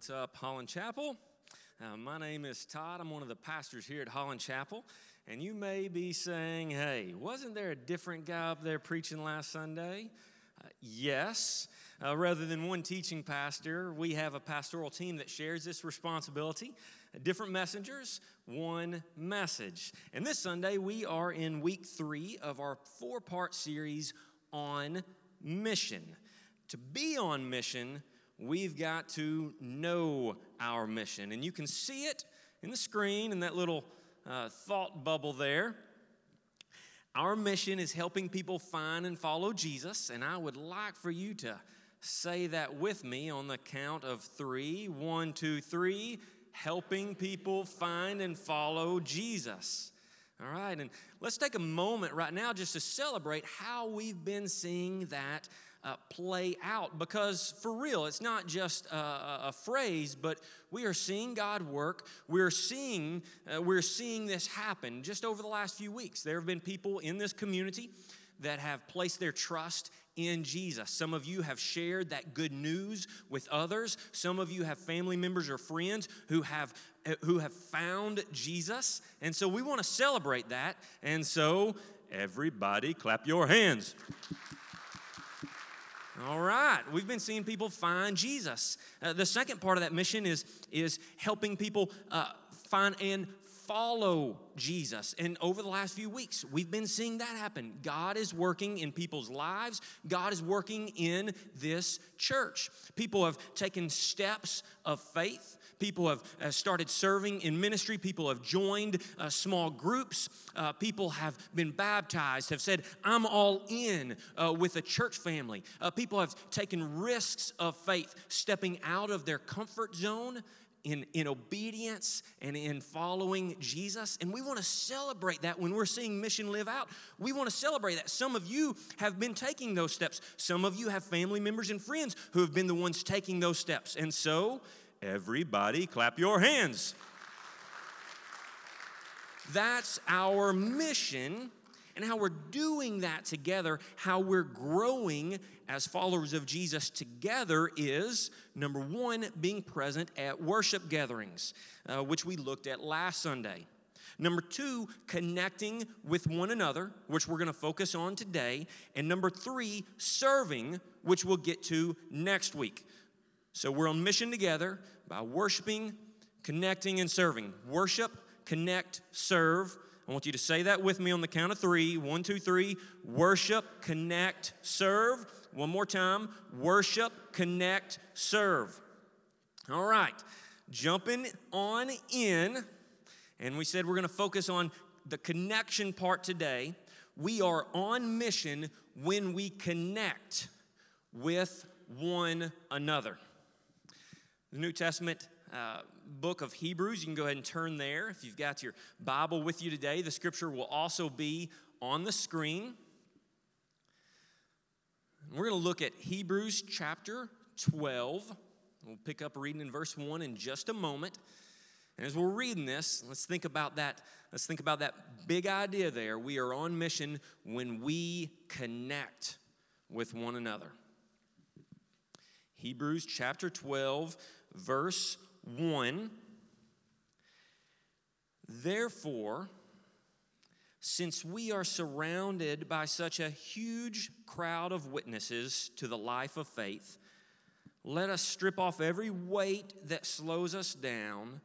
What's up, Holland Chapel? Uh, my name is Todd. I'm one of the pastors here at Holland Chapel. And you may be saying, hey, wasn't there a different guy up there preaching last Sunday? Uh, yes. Uh, rather than one teaching pastor, we have a pastoral team that shares this responsibility. Different messengers, one message. And this Sunday, we are in week three of our four part series on mission. To be on mission, we've got to know our mission. And you can see it in the screen in that little uh, thought bubble there. Our mission is helping people find and follow Jesus, and I would like for you to say that with me on the count of three. One, two, three. Helping people find and follow Jesus. All right, and let's take a moment right now just to celebrate how we've been seeing that uh, play out because for real it's not just a, a, phrase but we are seeing god work we're seeing uh, we're seeing this happen just over the last few weeks there have been people in this community that have placed their trust in Jesus. Some of you have shared that good news with others. Some of you have family members or friends who have uh, who have found Jesus. And so we want to celebrate that. And so everybody clap your hands. All right, we've been seeing people find Jesus. Uh, the second part of that mission is, is helping people uh, find and follow Jesus. And over the last few weeks, we've been seeing that happen. God is working in people's lives, God is working in this church. People have taken steps of faith. People have uh, started serving in ministry. People have joined uh, small groups. Uh, people have been baptized, have said, I'm all in uh, with a church family. Uh, people have taken risks of faith, stepping out of their comfort zone in, in obedience and in following Jesus. And we want to celebrate that when we're seeing mission live out. We want to celebrate that. Some of you have been taking those steps, some of you have family members and friends who have been the ones taking those steps. And so Everybody, clap your hands. That's our mission and how we're doing that together, how we're growing as followers of Jesus together is number one, being present at worship gatherings, uh, which we looked at last Sunday. Number two, connecting with one another, which we're going to focus on today. And number three, serving, which we'll get to next week. So we're on mission together by worshiping, connecting, and serving. Worship, connect, serve. I want you to say that with me on the count of three. One, two, three. Worship, connect, serve. One more time. Worship, connect, serve. All right. Jumping on in. And we said we're going to focus on the connection part today. We are on mission when we connect with one another. The New Testament uh, book of Hebrews, you can go ahead and turn there. If you've got your Bible with you today, the scripture will also be on the screen. We're going to look at Hebrews chapter 12. We'll pick up reading in verse 1 in just a moment. And as we're reading this, let's think about that. Let's think about that big idea there. We are on mission when we connect with one another. Hebrews chapter 12, verse 1 Therefore, since we are surrounded by such a huge crowd of witnesses to the life of faith, let us strip off every weight that slows us down,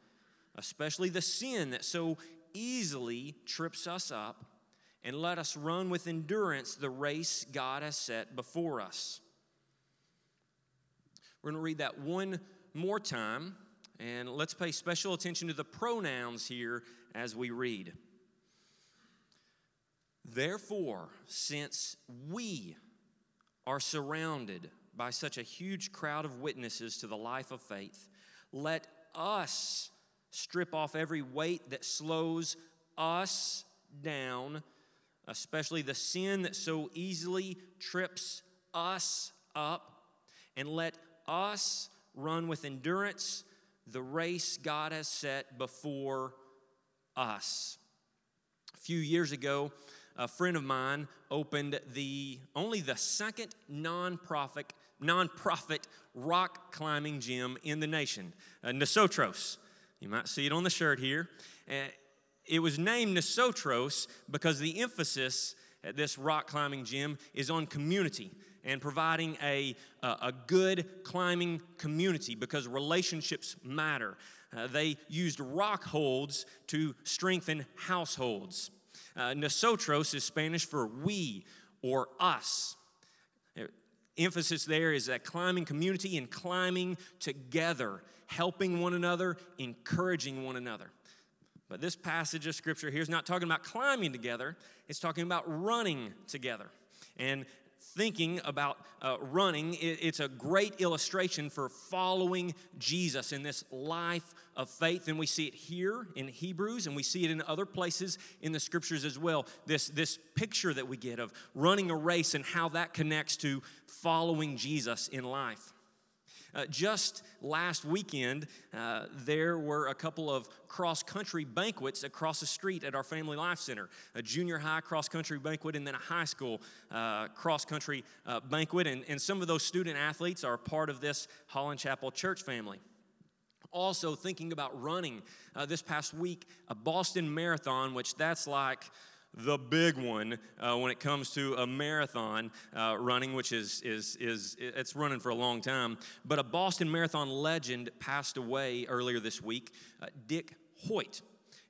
especially the sin that so easily trips us up, and let us run with endurance the race God has set before us. We're going to read that one more time, and let's pay special attention to the pronouns here as we read. Therefore, since we are surrounded by such a huge crowd of witnesses to the life of faith, let us strip off every weight that slows us down, especially the sin that so easily trips us up, and let us run with endurance the race God has set before us. A few years ago, a friend of mine opened the only the second nonprofit nonprofit rock climbing gym in the nation, uh, Nosotros. You might see it on the shirt here. Uh, it was named Nosotros because the emphasis at this rock climbing gym is on community and providing a, a, good climbing community because relationships matter. Uh, they used rock holds to strengthen households. Uh, nosotros is Spanish for we or us. Uh, emphasis there is that climbing community and climbing together, helping one another, encouraging one another. But this passage of scripture here is not talking about climbing together, it's talking about running together. And thinking about uh, running, it, it's a great illustration for following Jesus in this life of faith. And we see it here in Hebrews, and we see it in other places in the scriptures as well. This, this picture that we get of running a race and how that connects to following Jesus in life. Uh, just last weekend, uh, there were a couple of cross country banquets across the street at our Family Life Center a junior high cross country banquet, and then a high school uh, cross country uh, banquet. And, and some of those student athletes are part of this Holland Chapel church family also thinking about running uh, this past week a boston marathon which that's like the big one uh, when it comes to a marathon uh, running, which is, is, is it's running for a long time. But a Boston Marathon legend passed away earlier this week, uh, Dick Hoyt.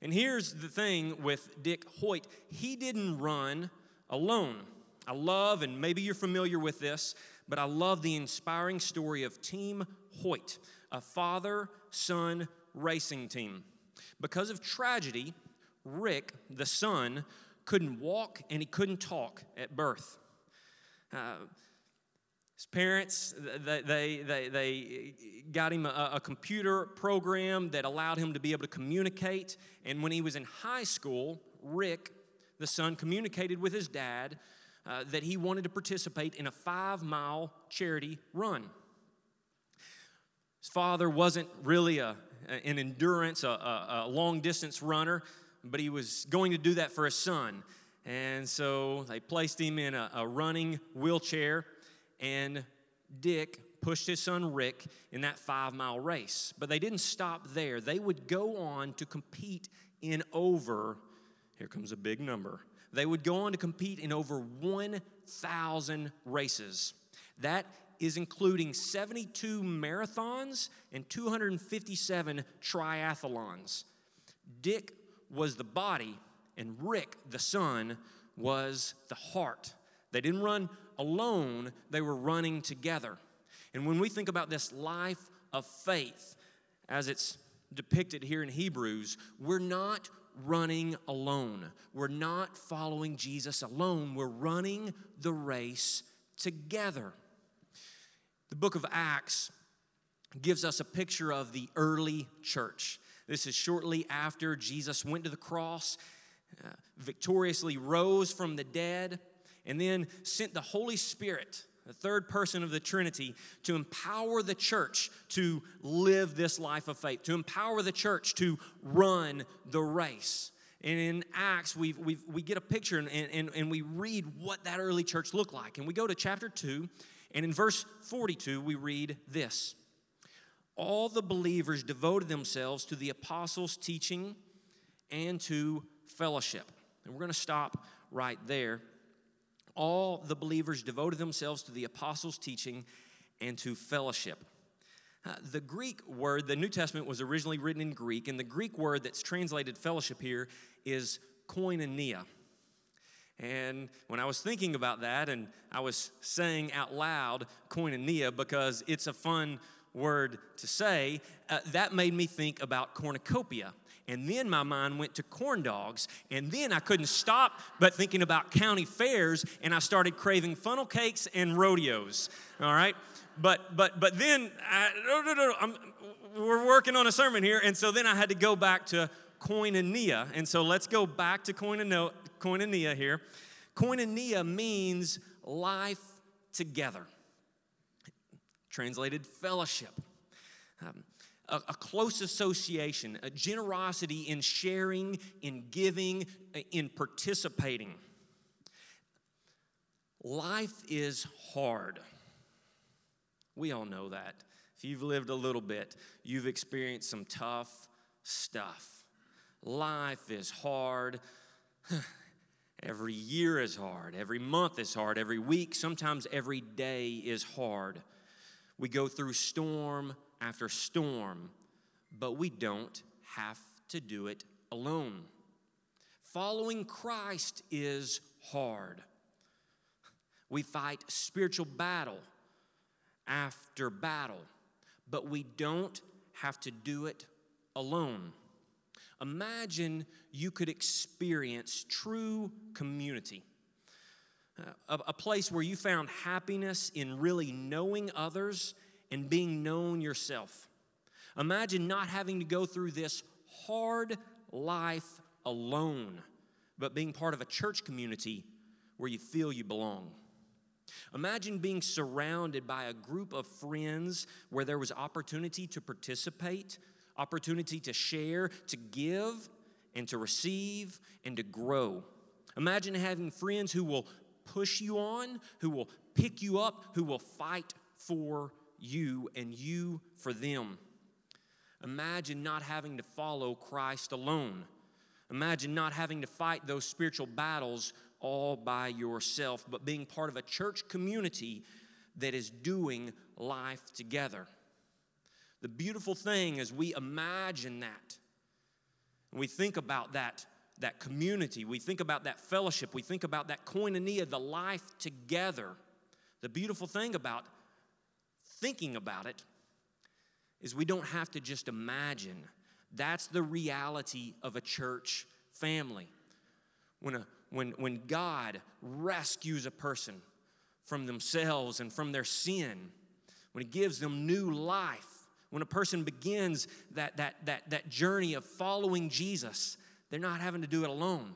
And here's the thing with Dick Hoyt he didn't run alone. I love, and maybe you're familiar with this, but I love the inspiring story of Team Hoyt, a father son racing team. Because of tragedy, Rick, the son, couldn't walk and he couldn't talk at birth. Uh, his parents, they, they, they, they got him a, a, computer program that allowed him to be able to communicate. And when he was in high school, Rick, the son, communicated with his dad uh, that he wanted to participate in a five mile charity run. His father wasn't really a, an endurance, a, a, a long distance runner but he was going to do that for his son. And so they placed him in a, a running wheelchair, and Dick pushed his son Rick in that five mile race. But they didn't stop there. They would go on to compete in over, here comes a big number, they would go on to compete in over 1,000 races. That is including 72 marathons and 257 triathlons. Dick was the body, and Rick, the son, was the heart. They didn't run alone, they were running together. And when we think about this life of faith, as it's depicted here in Hebrews, we're not running alone. We're not following Jesus alone. We're running the race together. The book of Acts gives us a picture of the early church. This is shortly after Jesus went to the cross, uh, victoriously rose from the dead, and then sent the Holy Spirit, the third person of the Trinity, to empower the church to live this life of faith, to empower the church to run the race. And in Acts, we we we get a picture and, and, and we read what that early church looked like. And we go to chapter 2, and in verse 42, we read this all the believers devoted themselves to the apostles' teaching and to fellowship. And we're going to stop right there. All the believers devoted themselves to the apostles' teaching and to fellowship. Uh, the Greek word, the New Testament was originally written in Greek, and the Greek word that's translated fellowship here is koinonia. And when I was thinking about that, and I was saying out loud koinonia because it's a fun word to say, uh, that made me think about cornucopia. And then my mind went to corn dogs. And then I couldn't stop but thinking about county fairs, and I started craving funnel cakes and rodeos. All right? But but but then I, no, no, no, I'm, we're working on a sermon here, and so then I had to go back to koinonia. And so let's go back to koinonia, koinonia here. Koinonia means life together translated fellowship. Um, a, a, close association, a generosity in sharing, in giving, uh, in participating. Life is hard. We all know that. If you've lived a little bit, you've experienced some tough stuff. Life is hard. every year is hard. Every month is hard. Every week, sometimes every day is hard. We go through storm after storm, but we don't have to do it alone. Following Christ is hard. We fight spiritual battle after battle, but we don't have to do it alone. Imagine you could experience true community, Uh, a, a place where you found happiness in really knowing others and being known yourself. Imagine not having to go through this hard life alone, but being part of a church community where you feel you belong. Imagine being surrounded by a group of friends where there was opportunity to participate, opportunity to share, to give, and to receive, and to grow. Imagine having friends who will push you on, who will pick you up, who will fight for you and you for them. Imagine not having to follow Christ alone. Imagine not having to fight those spiritual battles all by yourself, but being part of a church community that is doing life together. The beautiful thing is we imagine that. We think about that, that community. We think about that fellowship. We think about that koinonia, the life together. The beautiful thing about thinking about it is we don't have to just imagine. That's the reality of a church family. When, a, when, when God rescues a person from themselves and from their sin, when He gives them new life, when a person begins that, that, that, that journey of following Jesus, they're not having to do it alone.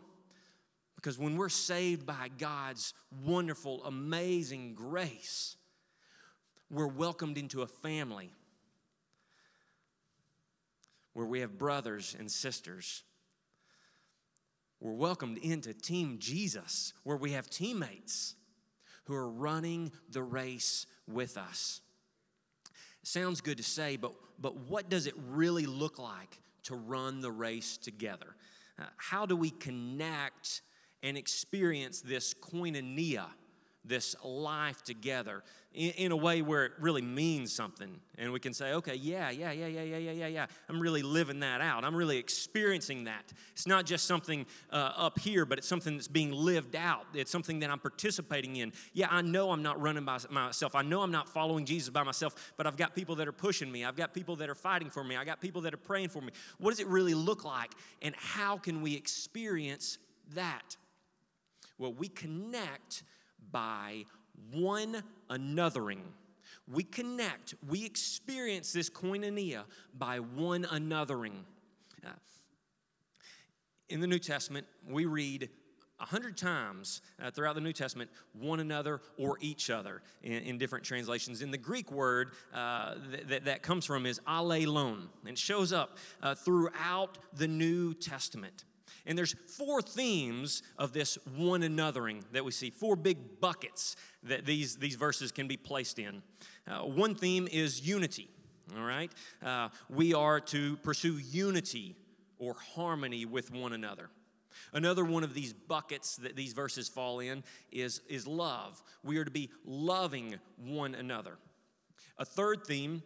Because when we're saved by God's wonderful, amazing grace, we're welcomed into a family where we have brothers and sisters. We're welcomed into Team Jesus, where we have teammates who are running the race with us. sounds good to say, but, but what does it really look like to run the race together? Uh, how do we connect and experience this koinonia? This life together in, in, a way where it really means something. And we can say, okay, yeah, yeah, yeah, yeah, yeah, yeah, yeah, yeah. I'm really living that out. I'm really experiencing that. It's not just something uh, up here, but it's something that's being lived out. It's something that I'm participating in. Yeah, I know I'm not running by myself. I know I'm not following Jesus by myself, but I've got people that are pushing me. I've got people that are fighting for me. I got people that are praying for me. What does it really look like? And how can we experience that? Well, we connect by one anothering. We connect, we experience this koinonia by one anothering. Uh, in the New Testament, we read a hundred times uh, throughout the New Testament, one another or each other in, in different translations. In the Greek word uh, that, that comes from is allelon, and shows up uh, throughout the New Testament. And there's four themes of this one anothering that we see, four big buckets that these, these verses can be placed in. Uh, one theme is unity, all right? Uh, we are to pursue unity or harmony with one another. Another one of these buckets that these verses fall in is, is love. We are to be loving one another. A third theme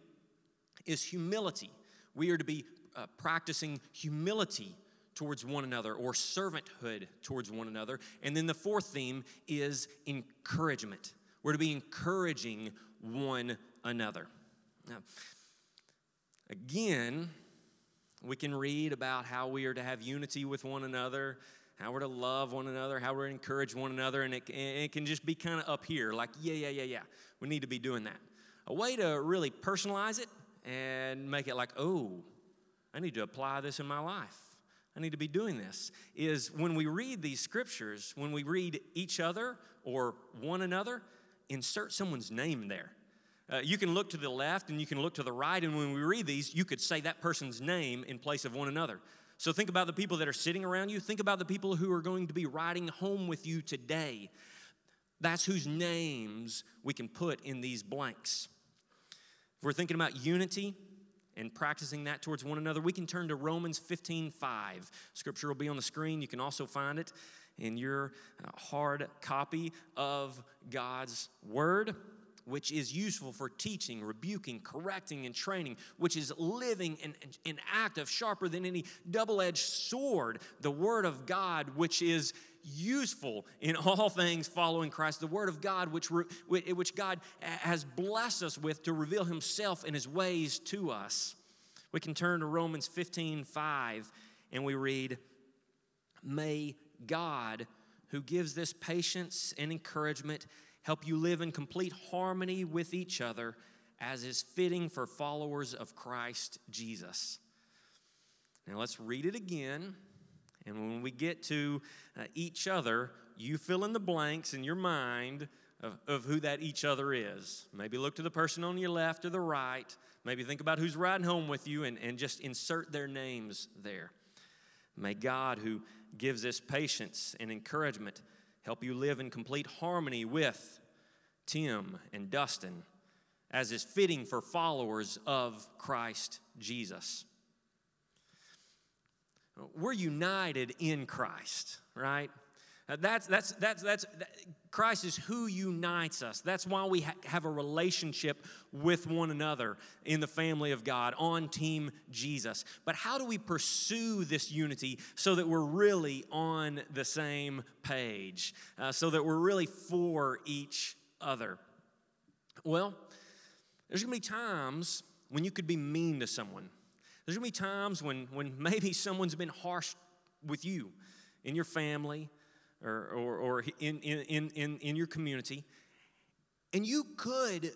is humility. We are to be uh, practicing humility towards one another or servanthood towards one another. And then the fourth theme is encouragement. We're to be encouraging one another. Now, again, we can read about how we are to have unity with one another, how we're to love one another, how we're to encourage one another, and it, and it can just be kind of up here like, yeah, yeah, yeah, yeah. We need to be doing that. A way to really personalize it and make it like, oh, I need to apply this in my life. I need to be doing this is when we read these scriptures, when we read each other or one another, insert someone's name there. Uh, you can look to the left and you can look to the right, and when we read these, you could say that person's name in place of one another. So think about the people that are sitting around you. Think about the people who are going to be riding home with you today. That's whose names we can put in these blanks. If we're thinking about unity and practicing that towards one another, we can turn to Romans 15 5. Scripture will be on the screen. You can also find it in your uh, hard copy of God's Word which is useful for teaching, rebuking, correcting, and training, which is living and, and active, sharper than any double edged sword, the Word of God, which is useful in all things following Christ, the Word of God, which, which God has blessed us with to reveal Himself and His ways to us. We can turn to Romans 15 5 and we read, May God, who gives this patience and encouragement, help you live in complete harmony with each other as is fitting for followers of Christ Jesus. Now let's read it again. And when we get to uh, each other, you fill in the blanks in your mind of, of who that each other is. Maybe look to the person on your left or the right. Maybe think about who's riding home with you and, and just insert their names there. May God, who gives us patience and encouragement, help you live in complete harmony with Tim and Dustin, as is fitting for followers of Christ Jesus. We're united in Christ, right? Uh, that's, that's, that's, that's, Christ is who unites us. That's why we ha- have a relationship with one another in the family of God on Team Jesus. But how do we pursue this unity so that we're really on the same page, uh, so that we're really for each other? Well, there's gonna be times when you could be mean to someone. There's gonna be times when, when maybe someone's been harsh with you in your family or, or, or in, in, in, in your community, and you could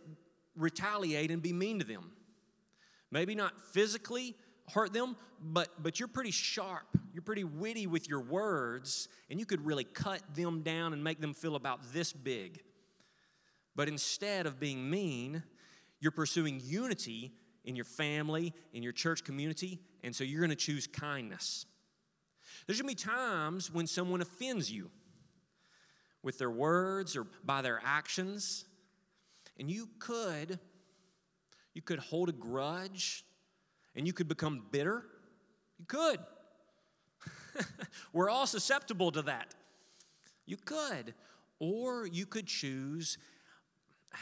retaliate and be mean to them. Maybe not physically hurt them, but, but you're pretty sharp. You're pretty witty with your words, and you could really cut them down and make them feel about this big. But instead of being mean, you're pursuing unity in your family, in your church community, and so you're going to choose kindness. There's going to be times when someone offends you with their words or by their actions. And you could you could hold a grudge and you could become bitter. You could. We're all susceptible to that. You could. Or you could choose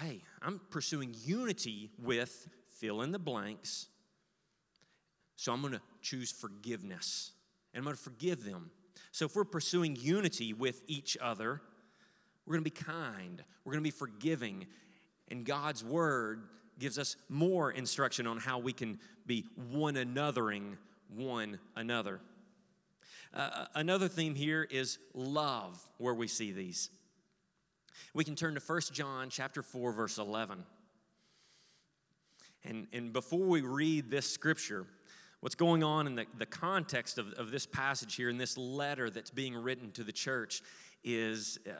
hey, I'm pursuing unity with fill in the blanks. So I'm going to choose forgiveness. And I'm going to forgive them. So if we're pursuing unity with each other, we're going to be kind, we're going to be forgiving, and God's word gives us more instruction on how we can be one anothering one another. Uh, another theme here is love, where we see these. We can turn to 1 John chapter 4, verse 11. And, and before we read this scripture, what's going on in the, the context of, of this passage here, in this letter that's being written to the church, is uh,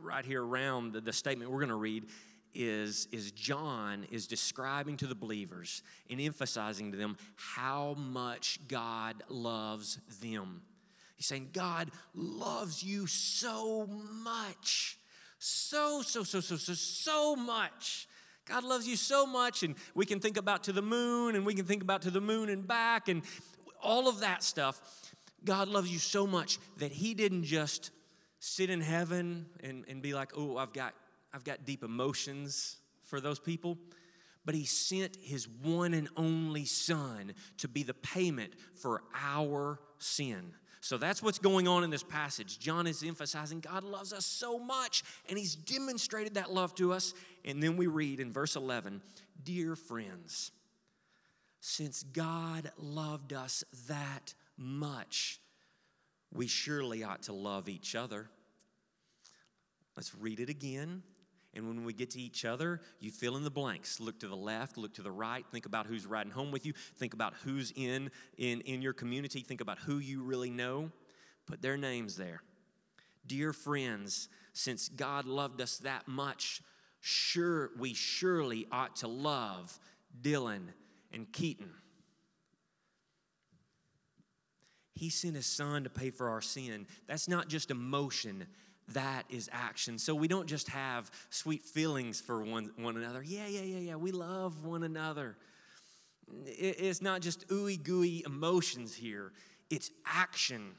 right here around the, the statement we're going to read is, is John is describing to the believers and emphasizing to them how much God loves them. He's saying, God loves you so much. So, so, so, so, so, so much. God loves you so much. And we can think about to the moon and we can think about to the moon and back and all of that stuff. God loves you so much that He didn't just sit in heaven and, and be like, oh, I've got, I've got deep emotions for those people. But he sent his one and only son to be the payment for our sin. So that's what's going on in this passage. John is emphasizing God loves us so much, and he's demonstrated that love to us. And then we read in verse 11 Dear friends, since God loved us that much, we surely ought to love each other. Let's read it again. And when we get to each other, you fill in the blanks. Look to the left, look to the right. Think about who's riding home with you. Think about who's in, in, in your community. Think about who you really know. Put their names there. Dear friends, since God loved us that much, sure we surely ought to love Dylan and Keaton. He sent his son to pay for our sin. That's not just emotion, that is action. So we don't just have sweet feelings for one, one another. Yeah, yeah, yeah, yeah. We love one another. It's not just ooey gooey emotions here, it's action.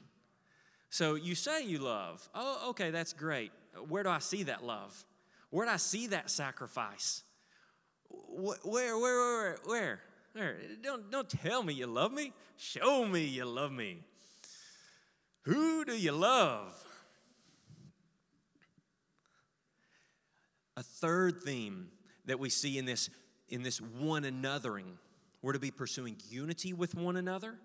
So you say you love. Oh, okay, that's great. Where do I see that love? Where do I see that sacrifice? Where, where, where, where, where? Don't, don't tell me you love me. Show me you love me. Who do you love? A third theme that we see in this, in this one anothering we're to be pursuing unity with one another.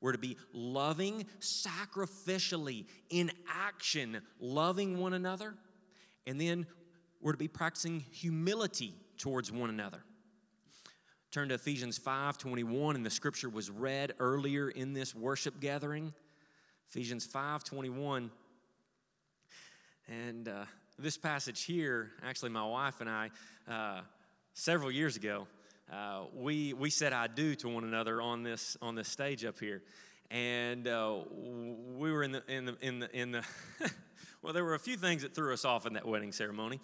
We're to be loving sacrificially in action, loving one another. And then we're to be practicing humility towards one another. Turn to Ephesians 5:21 and the scripture was read earlier in this worship gathering. Ephesians 5:21 and uh, this passage here, actually, my wife and I, uh, several years ago, uh, we we said I do to one another on this on this stage up here, and uh, we were in the in the in the in the. well, there were a few things that threw us off in that wedding ceremony.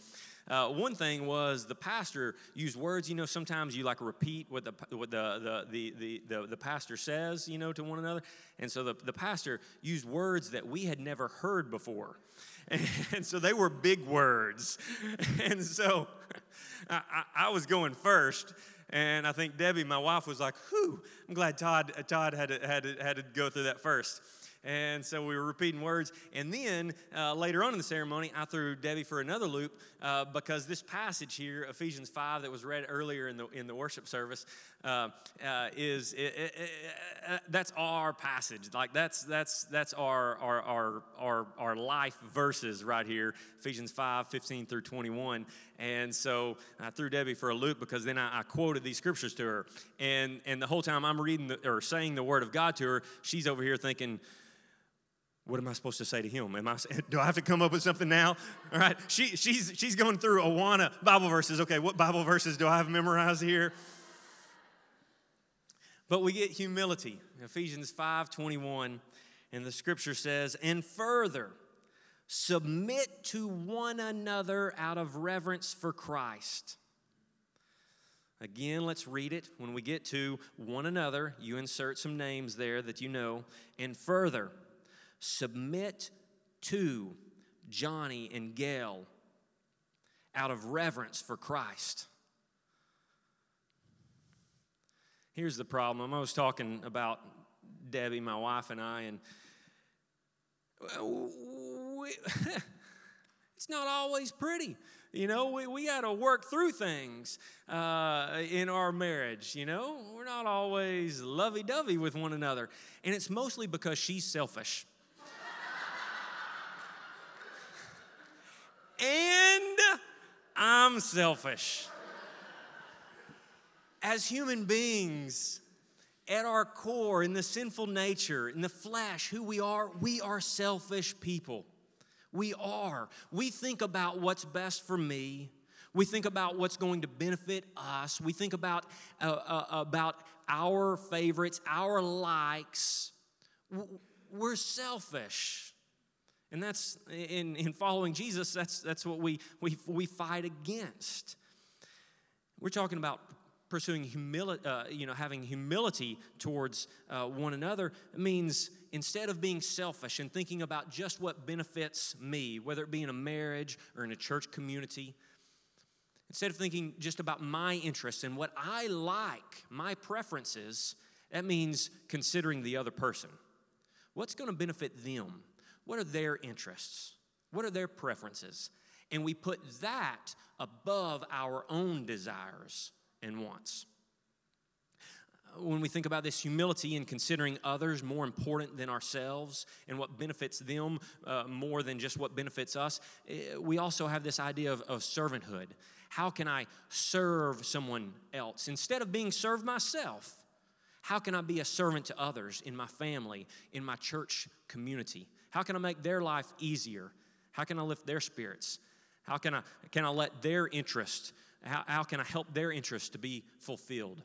Uh, one thing was the pastor used words. You know, sometimes you like repeat what the what the the the the, the pastor says. You know, to one another, and so the the pastor used words that we had never heard before. And so they were big words. And so I, I, was going first. And I think Debbie, my wife, was like, whew, I'm glad Todd, Todd had, to, had, to, had to go through that first. And so we were repeating words. And then uh, later on in the ceremony, I threw Debbie for another loop uh, because this passage here, Ephesians 5, that was read earlier in the, in the worship service, uh, uh is it, it, it, uh, that's our passage. Like that's that's that's our our our our, our life verses right here, Ephesians 5, 15 through 21. And so I threw Debbie for a loop because then I, I quoted these scriptures to her. And and the whole time I'm reading the, or saying the word of God to her, she's over here thinking, what am I supposed to say to him? Am I, do I have to come up with something now? All right, she, she's, she's going through Awana Bible verses. Okay, what Bible verses do I have memorized here? But we get humility. Ephesians 5 21, and the scripture says, And further, submit to one another out of reverence for Christ. Again, let's read it. When we get to one another, you insert some names there that you know. And further, submit to Johnny and Gail out of reverence for Christ. Here's the problem. I was talking about Debbie, my wife, and I, and we, it's not always pretty. You know, we, we got to work through things uh, in our marriage. You know, we're not always lovey dovey with one another. And it's mostly because she's selfish. and I'm selfish. As human beings, at our core, in the sinful nature, in the flesh, who we are, we are selfish people. We are. We think about what's best for me. We think about what's going to benefit us. We think about, uh, uh, about our favorites, our likes. We're selfish. And that's in, in following Jesus, that's, that's what we, we, we fight against. We're talking about pursuing humility, uh, you know, having humility towards uh, one another it means instead of being selfish and thinking about just what benefits me, whether it be in a marriage or in a church community, instead of thinking just about my interests and what I like, my preferences, that means considering the other person. What's going to benefit them? What are their interests? What are their preferences? And we put that above our own desires and wants. When we think about this humility and considering others more important than ourselves and what benefits them uh, more than just what benefits us, eh, we also have this idea of, of servanthood. How can I serve someone else instead of being served myself? How can I be a servant to others in my family, in my church community? How can I make their life easier? How can I lift their spirits? How can I, can I let their interest, how, how can I help their interest to be fulfilled?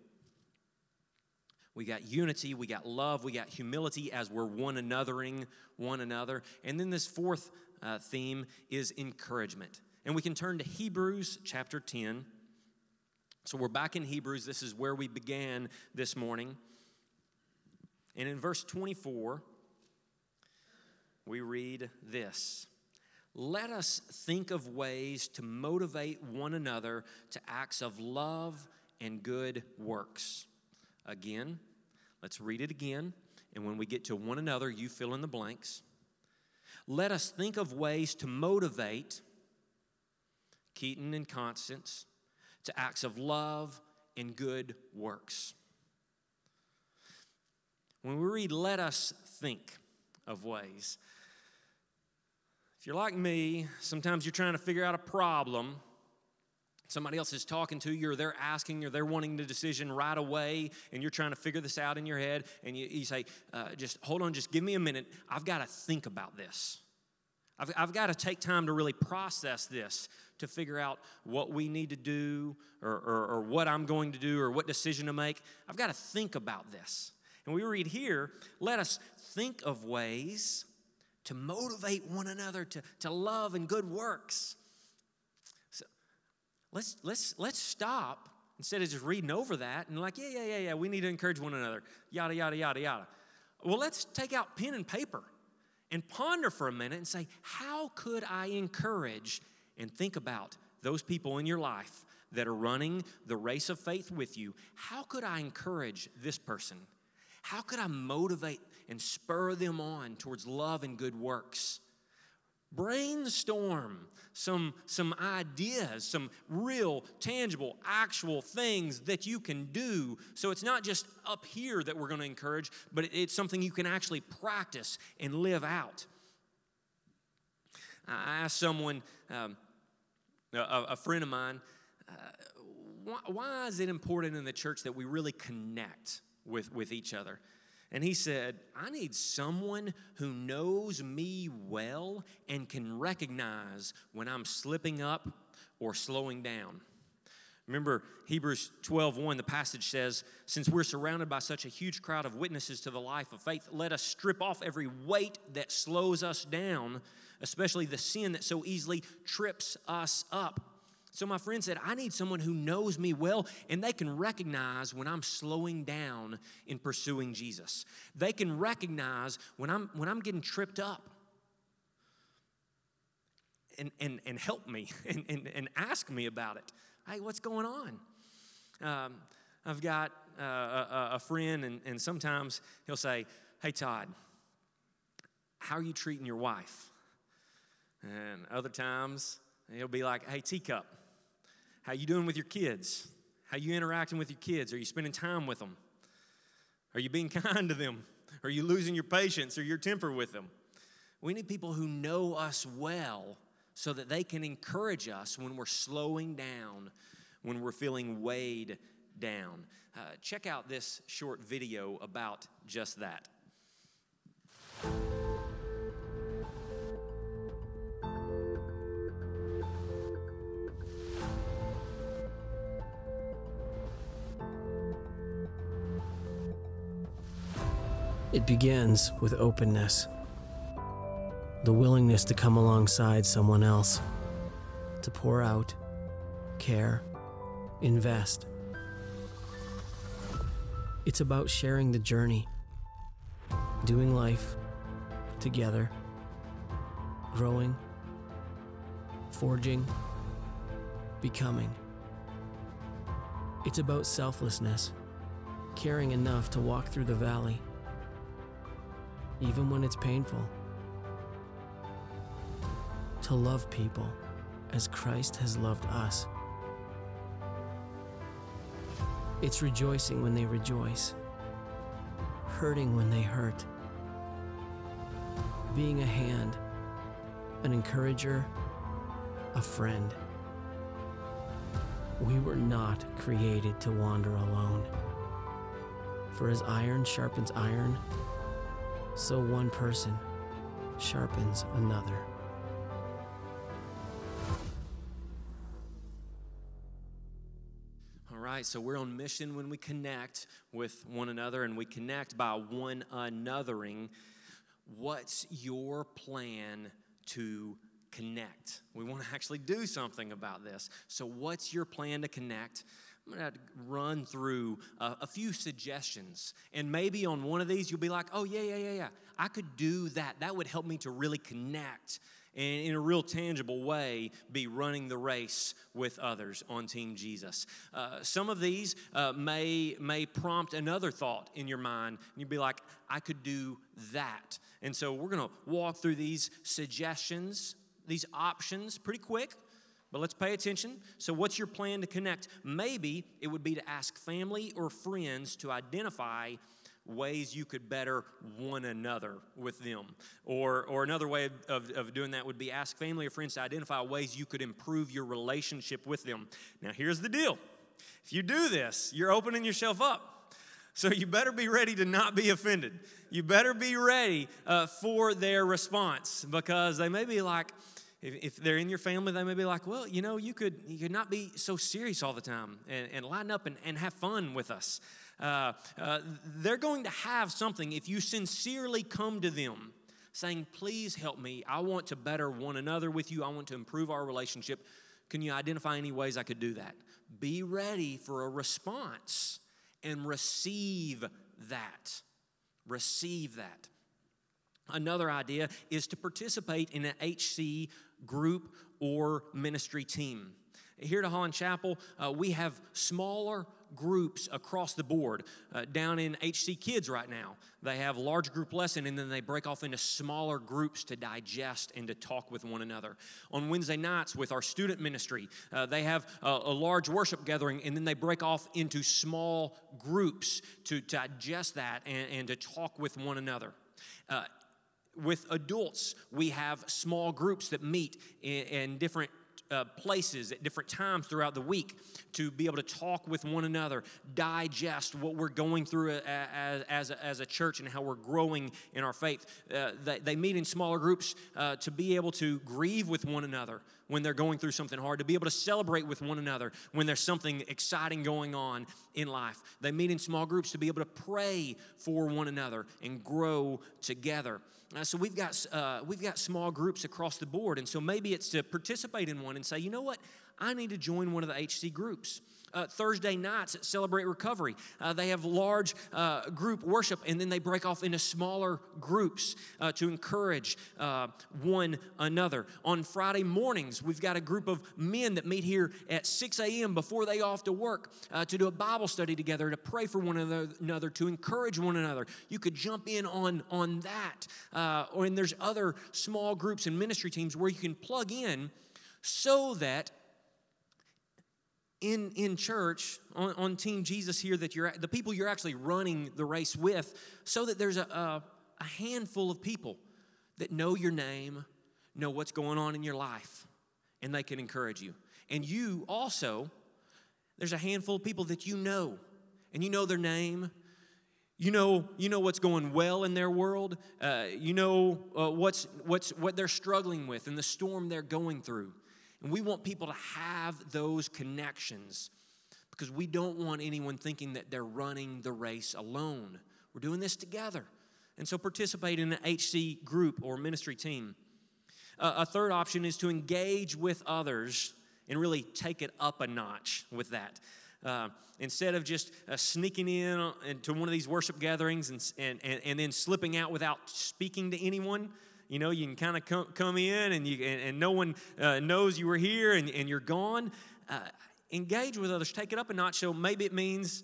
We got unity, we got love, we got humility as we're one anothering one another. And then this fourth uh, theme is encouragement. And we can turn to Hebrews chapter 10. So we're back in Hebrews. This is where we began this morning. And in verse 24, we read this Let us think of ways to motivate one another to acts of love and good works. Again, let's read it again. And when we get to one another, you fill in the blanks. Let us think of ways to motivate Keaton and Constance to acts of love and good works. When we read, let us think of ways. If you're like me, sometimes you're trying to figure out a problem. Somebody else is talking to you, or they're asking, or they're wanting the decision right away, and you're trying to figure this out in your head, and you, you say, uh, just hold on, just give me a minute. I've got to think about this. I've, I've got to take time to really process this to figure out what we need to do, or, or, or what I'm going to do, or what decision to make. I've got to think about this. And we read here, let us think of ways to motivate one another to, to love and good works. Let's, let's, let's stop instead of just reading over that and like, yeah, yeah, yeah, yeah, we need to encourage one another, yada, yada, yada, yada. Well, let's take out pen and paper and ponder for a minute and say, how could I encourage and think about those people in your life that are running the race of faith with you? How could I encourage this person? How could I motivate and spur them on towards love and good works. Brainstorm some, some ideas, some real, tangible, actual things that you can do. So it's not just up here that we're going to encourage, but it's something you can actually practice and live out. I asked someone, um, a, a, friend of mine, uh, why, why is it important in the church that we really connect with, with each other? And he said, I need someone who knows me well and can recognize when I'm slipping up or slowing down. Remember Hebrews 1, the passage says, Since we're surrounded by such a huge crowd of witnesses to the life of faith, let us strip off every weight that slows us down, especially the sin that so easily trips us up. So my friend said, I need someone who knows me well and they can recognize when I'm slowing down in pursuing Jesus. They can recognize when I'm when I'm getting tripped up. And, and, and help me and, and, and ask me about it. Hey, what's going on? Um, I've got uh, a, a friend, and, and sometimes he'll say, Hey, Todd, how are you treating your wife? And other times, he'll be like, Hey, teacup, how you doing with your kids? How you interacting with your kids? Are you spending time with them? Are you being kind to them? Are you losing your patience or your temper with them? We need people who know us well so that they can encourage us when we're slowing down, when we're feeling weighed down. Uh, check out this short video about just that. It begins with openness the willingness to come alongside someone else, to pour out, care, invest. It's about sharing the journey, doing life together, growing, forging, becoming. It's about selflessness, caring enough to walk through the valley even when it's painful. To love people as Christ has loved us. It's rejoicing when they rejoice, hurting when they hurt, being a hand, an encourager, a friend. We were not created to wander alone. For as iron sharpens iron, so one person sharpens another. All right, so we're on mission when we connect with one another and we connect by one anothering. What's your plan to connect. We want to actually do something about this. So, what's your plan to connect? I'm going to run through a, a, few suggestions. And maybe on one of these, you'll be like, oh, yeah, yeah, yeah, yeah. I could do that. That would help me to really connect and in a real tangible way be running the race with others on Team Jesus. Uh, some of these uh, may, may prompt another thought in your mind. And you'd be like, I could do that. And so we're going to walk through these suggestions, these options pretty quick. But let's pay attention. So, what's your plan to connect? Maybe it would be to ask family or friends to identify ways you could better one another with them. Or, or another way of, of doing that would be ask family or friends to identify ways you could improve your relationship with them. Now, here's the deal if you do this, you're opening yourself up. So you better be ready to not be offended. You better be ready uh, for their response because they may be like, if, if, they're in your family, they may be like, well, you know, you could, you could not be so serious all the time and, and line up and, and have fun with us. Uh, uh, they're going to have something if you sincerely come to them saying, please help me. I want to better one another with you. I want to improve our relationship. Can you identify any ways I could do that? Be ready for a response and receive that. Receive that. Another idea is to participate in an HC group or ministry team. Here at Holland Chapel, uh, we have smaller groups across the board. Uh, down in HC Kids right now, they have large group lesson and then they break off into smaller groups to digest and to talk with one another. On Wednesday nights with our student ministry, uh, they have a, a, large worship gathering and then they break off into small groups to digest that and, and to talk with one another. Uh, with adults, we have small groups that meet in, in different uh, places at different times throughout the week to be able to talk with one another, digest what we're going through as, as, a, as a church and how we're growing in our faith. Uh, they, they, meet in smaller groups uh, to be able to grieve with one another when they're going through something hard, to be able to celebrate with one another when there's something exciting going on in life. They meet in small groups to be able to pray for one another and grow together. Uh, so we've got uh, we've got small groups across the board, and so maybe it's to participate in one and say, you know what, I need to join one of the HC groups. Uh, Thursday nights at Celebrate Recovery, uh, they have large uh, group worship and then they break off into smaller groups uh, to encourage uh, one another. On Friday mornings, we've got a group of men that meet here at 6 a.m. before they off to work uh, to do a Bible study together, to pray for one another, to encourage one another. You could jump in on, on that. or and there's other small groups and ministry teams where you can plug in so that in, in church on, on team jesus here that you're the people you're actually running the race with so that there's a, a, a handful of people that know your name know what's going on in your life and they can encourage you. And you also there's a handful of people that you know and you know their name. You know you know what's going well in their world. Uh, you know uh, what's what's what they're struggling with and the storm they're going through and we want people to have those connections because we don't want anyone thinking that they're running the race alone. We're doing this together. And so participate in an HC group or ministry team. Uh, a third option is to engage with others and really take it up a notch with that. Uh, instead of just uh, sneaking in to one of these worship gatherings and, and, and, and then slipping out without speaking to anyone, you know, you can kind of come, come in and, you, and, and no one uh, knows you were here and, and you're gone. Uh, engage with others, take it up a notch. So maybe it means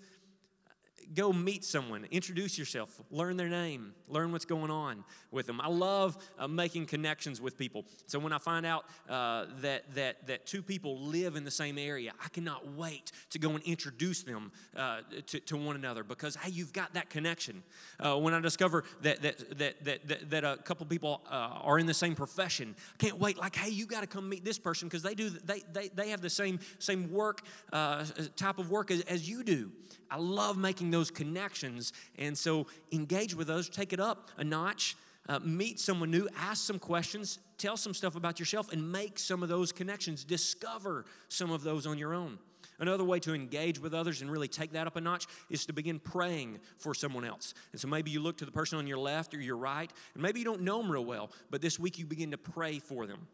go meet someone, introduce yourself, learn their name, learn what's going on with them. I love uh, making connections with people. So when I find out uh, that, that, that two people live in the same area, I cannot wait to go and introduce them uh, to, to one another because, hey, you've got that connection. Uh, when I discover that, that, that, that, that, a couple people uh, are in the same profession, I can't wait, like, hey, you got to come meet this person because they, do, they, they, they have the same, same work, uh, type of work as, as you do. I love making those connections. And so engage with those, take it up a notch, uh, meet someone new, ask some questions, tell some stuff about yourself, and make some of those connections. Discover some of those on your own. Another way to engage with others and really take that up a notch is to begin praying for someone else. And so maybe you look to the person on your left or your right, and maybe you don't know them real well, but this week you begin to pray for them.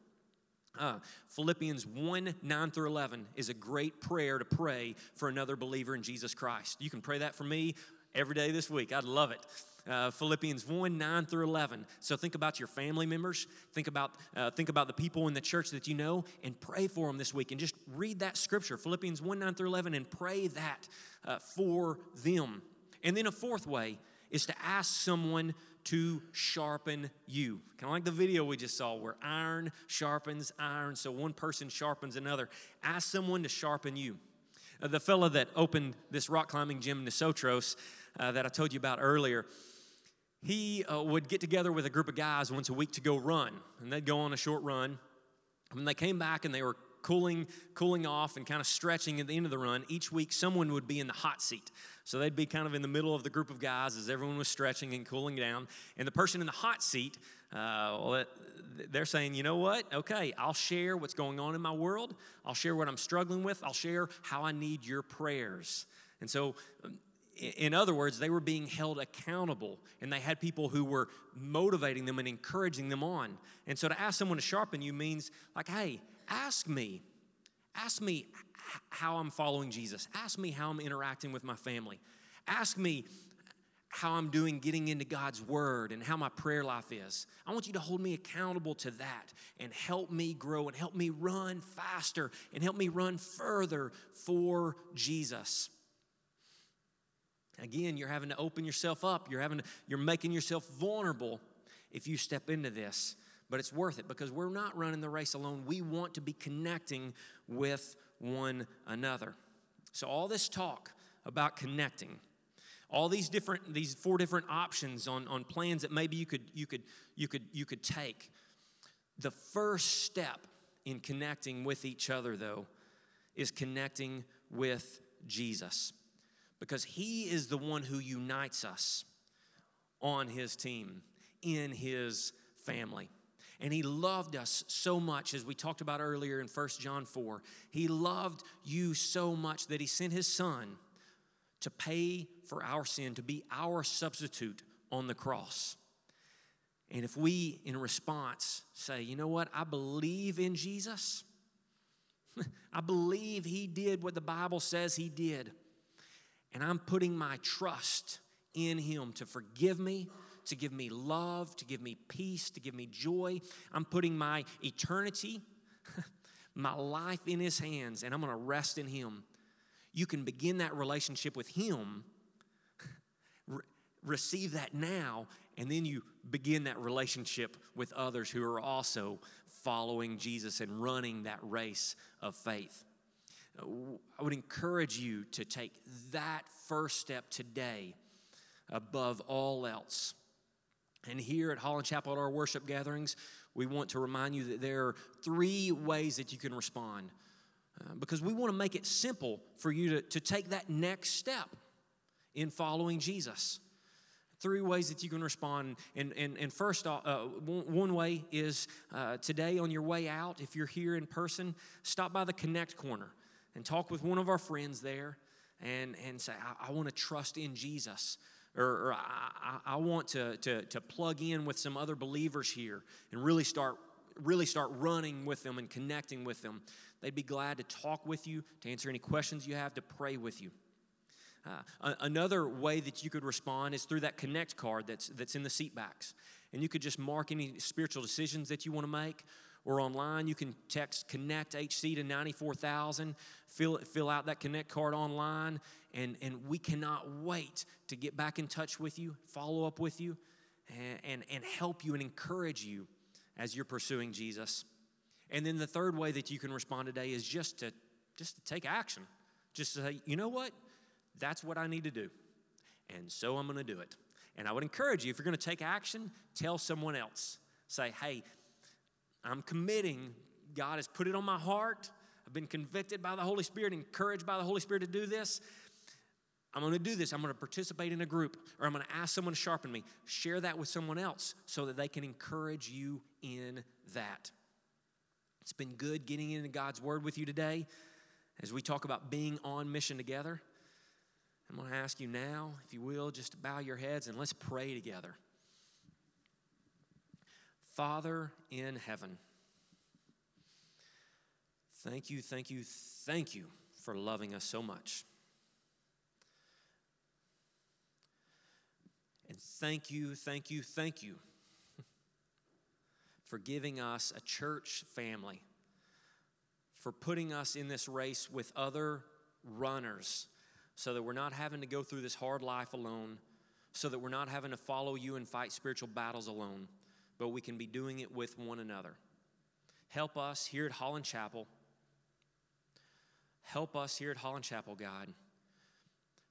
Uh, Philippians 1 9 through 11 is a great prayer to pray for another believer in Jesus Christ. You can pray that for me every day this week. I'd love it. Uh, Philippians 1 9 through 11. So think about your family members, think about, uh, think about the people in the church that you know, and pray for them this week. And just read that scripture, Philippians 1 9 through 11, and pray that uh, for them. And then a fourth way is to ask someone to sharpen you. Kind of like the video we just saw where iron sharpens iron, so one person sharpens another. Ask someone to sharpen you. Uh, the fella that opened this rock climbing gym in Nosotros uh, that I told you about earlier, he uh, would get together with a group of guys once a week to go run, and they'd go on a short run. When they came back and they were cooling, cooling off and kind of stretching at the end of the run, each week someone would be in the hot seat. So they'd be kind of in the middle of the group of guys as everyone was stretching and cooling down. And the person in the hot seat, uh, well, they're saying, you know what? Okay, I'll share what's going on in my world. I'll share what I'm struggling with. I'll share how I need your prayers. And so, in other words, they were being held accountable and they had people who were motivating them and encouraging them on. And so to ask someone to sharpen you means like, hey, ask me. Ask me how I'm following Jesus. Ask me how I'm interacting with my family. Ask me how I'm doing getting into God's Word and how my prayer life is. I want you to hold me accountable to that and help me grow and help me run faster and help me run further for Jesus. Again, you're having to open yourself up. You're having to, you're making yourself vulnerable if you step into this. But it's worth it because we're not running the race alone. We want to be connecting with one another. So all this talk about connecting, all these different these four different options on, on plans that maybe you could you could you could you could take. The first step in connecting with each other though is connecting with Jesus because He is the one who unites us on His team, in His family. And He loved us so much, as we talked about earlier in 1 John 4. He loved you so much that He sent His Son to pay for our sin, to be our substitute on the cross. And if we, in response, say, you know what, I believe in Jesus, I believe He did what the Bible says He did and I'm putting my trust in Him to forgive me, to give me love, to give me peace, to give me joy. I'm putting my eternity, my life in His hands, and I'm going to rest in Him. You can begin that relationship with Him, re- receive that now, and then you begin that relationship with others who are also following Jesus and running that race of faith. I would encourage you to take that first step today above all else. And here at Holland Chapel at our worship gatherings, we want to remind you that there are three ways that you can respond uh, because we want to make it simple for you to, to take that next step in following Jesus. Three ways that you can respond. And, and, and first, uh, one way is uh, today on your way out, if you're here in person, stop by the Connect Corner and talk with one of our friends there and, and say, I, I want to trust in Jesus. Or, or I, I, want to, to, to plug in with some other believers here and really start really start running with them and connecting with them. They'd be glad to talk with you, to answer any questions you have, to pray with you. Uh, another way that you could respond is through that connect card that's, that's in the seat backs. And you could just mark any spiritual decisions that you want to make or online. You can text Connect HC to 94,000, fill, fill out that Connect card online, and, and we cannot wait to get back in touch with you, follow up with you, and, and, and help you and encourage you as you're pursuing Jesus. And then the third way that you can respond today is just to just to take action. Just to say, you know what? That's what I need to do. And so I'm going to do it. And I would encourage you, if you're going to take action, tell someone else. Say, hey, I'm committing. God has put it on my heart. I've been convicted by the Holy Spirit, encouraged by the Holy Spirit to do this. I'm going to do this. I'm going to participate in a group, or I'm going to ask someone to sharpen me. Share that with someone else so that they can encourage you in that. It's been good getting into God's Word with you today. as we talk about being on mission together, I'm going to ask you now, if you will, just to bow your heads and let's pray together. Father in heaven, thank you, thank you, thank you for loving us so much. And thank you, thank you, thank you for giving us a church family, for putting us in this race with other runners so that we're not having to go through this hard life alone, so that we're not having to follow you and fight spiritual battles alone, but we can be doing it with one another. Help us here at Holland Chapel. Help us here at Holland Chapel, God,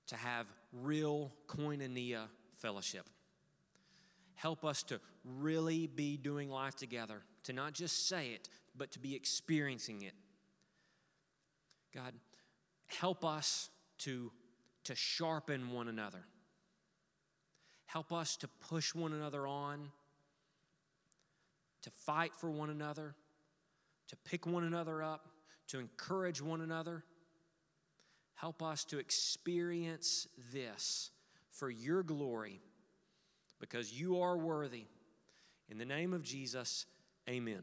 to have real koinonia fellowship. Help us to really be doing life together, to not just say it, but to be experiencing it. God, help us to, to sharpen one another. Help us to push one another on, to fight for one another, to pick one another up, to encourage one another. Help us to experience this for your glory because you are worthy. In the name of Jesus, amen.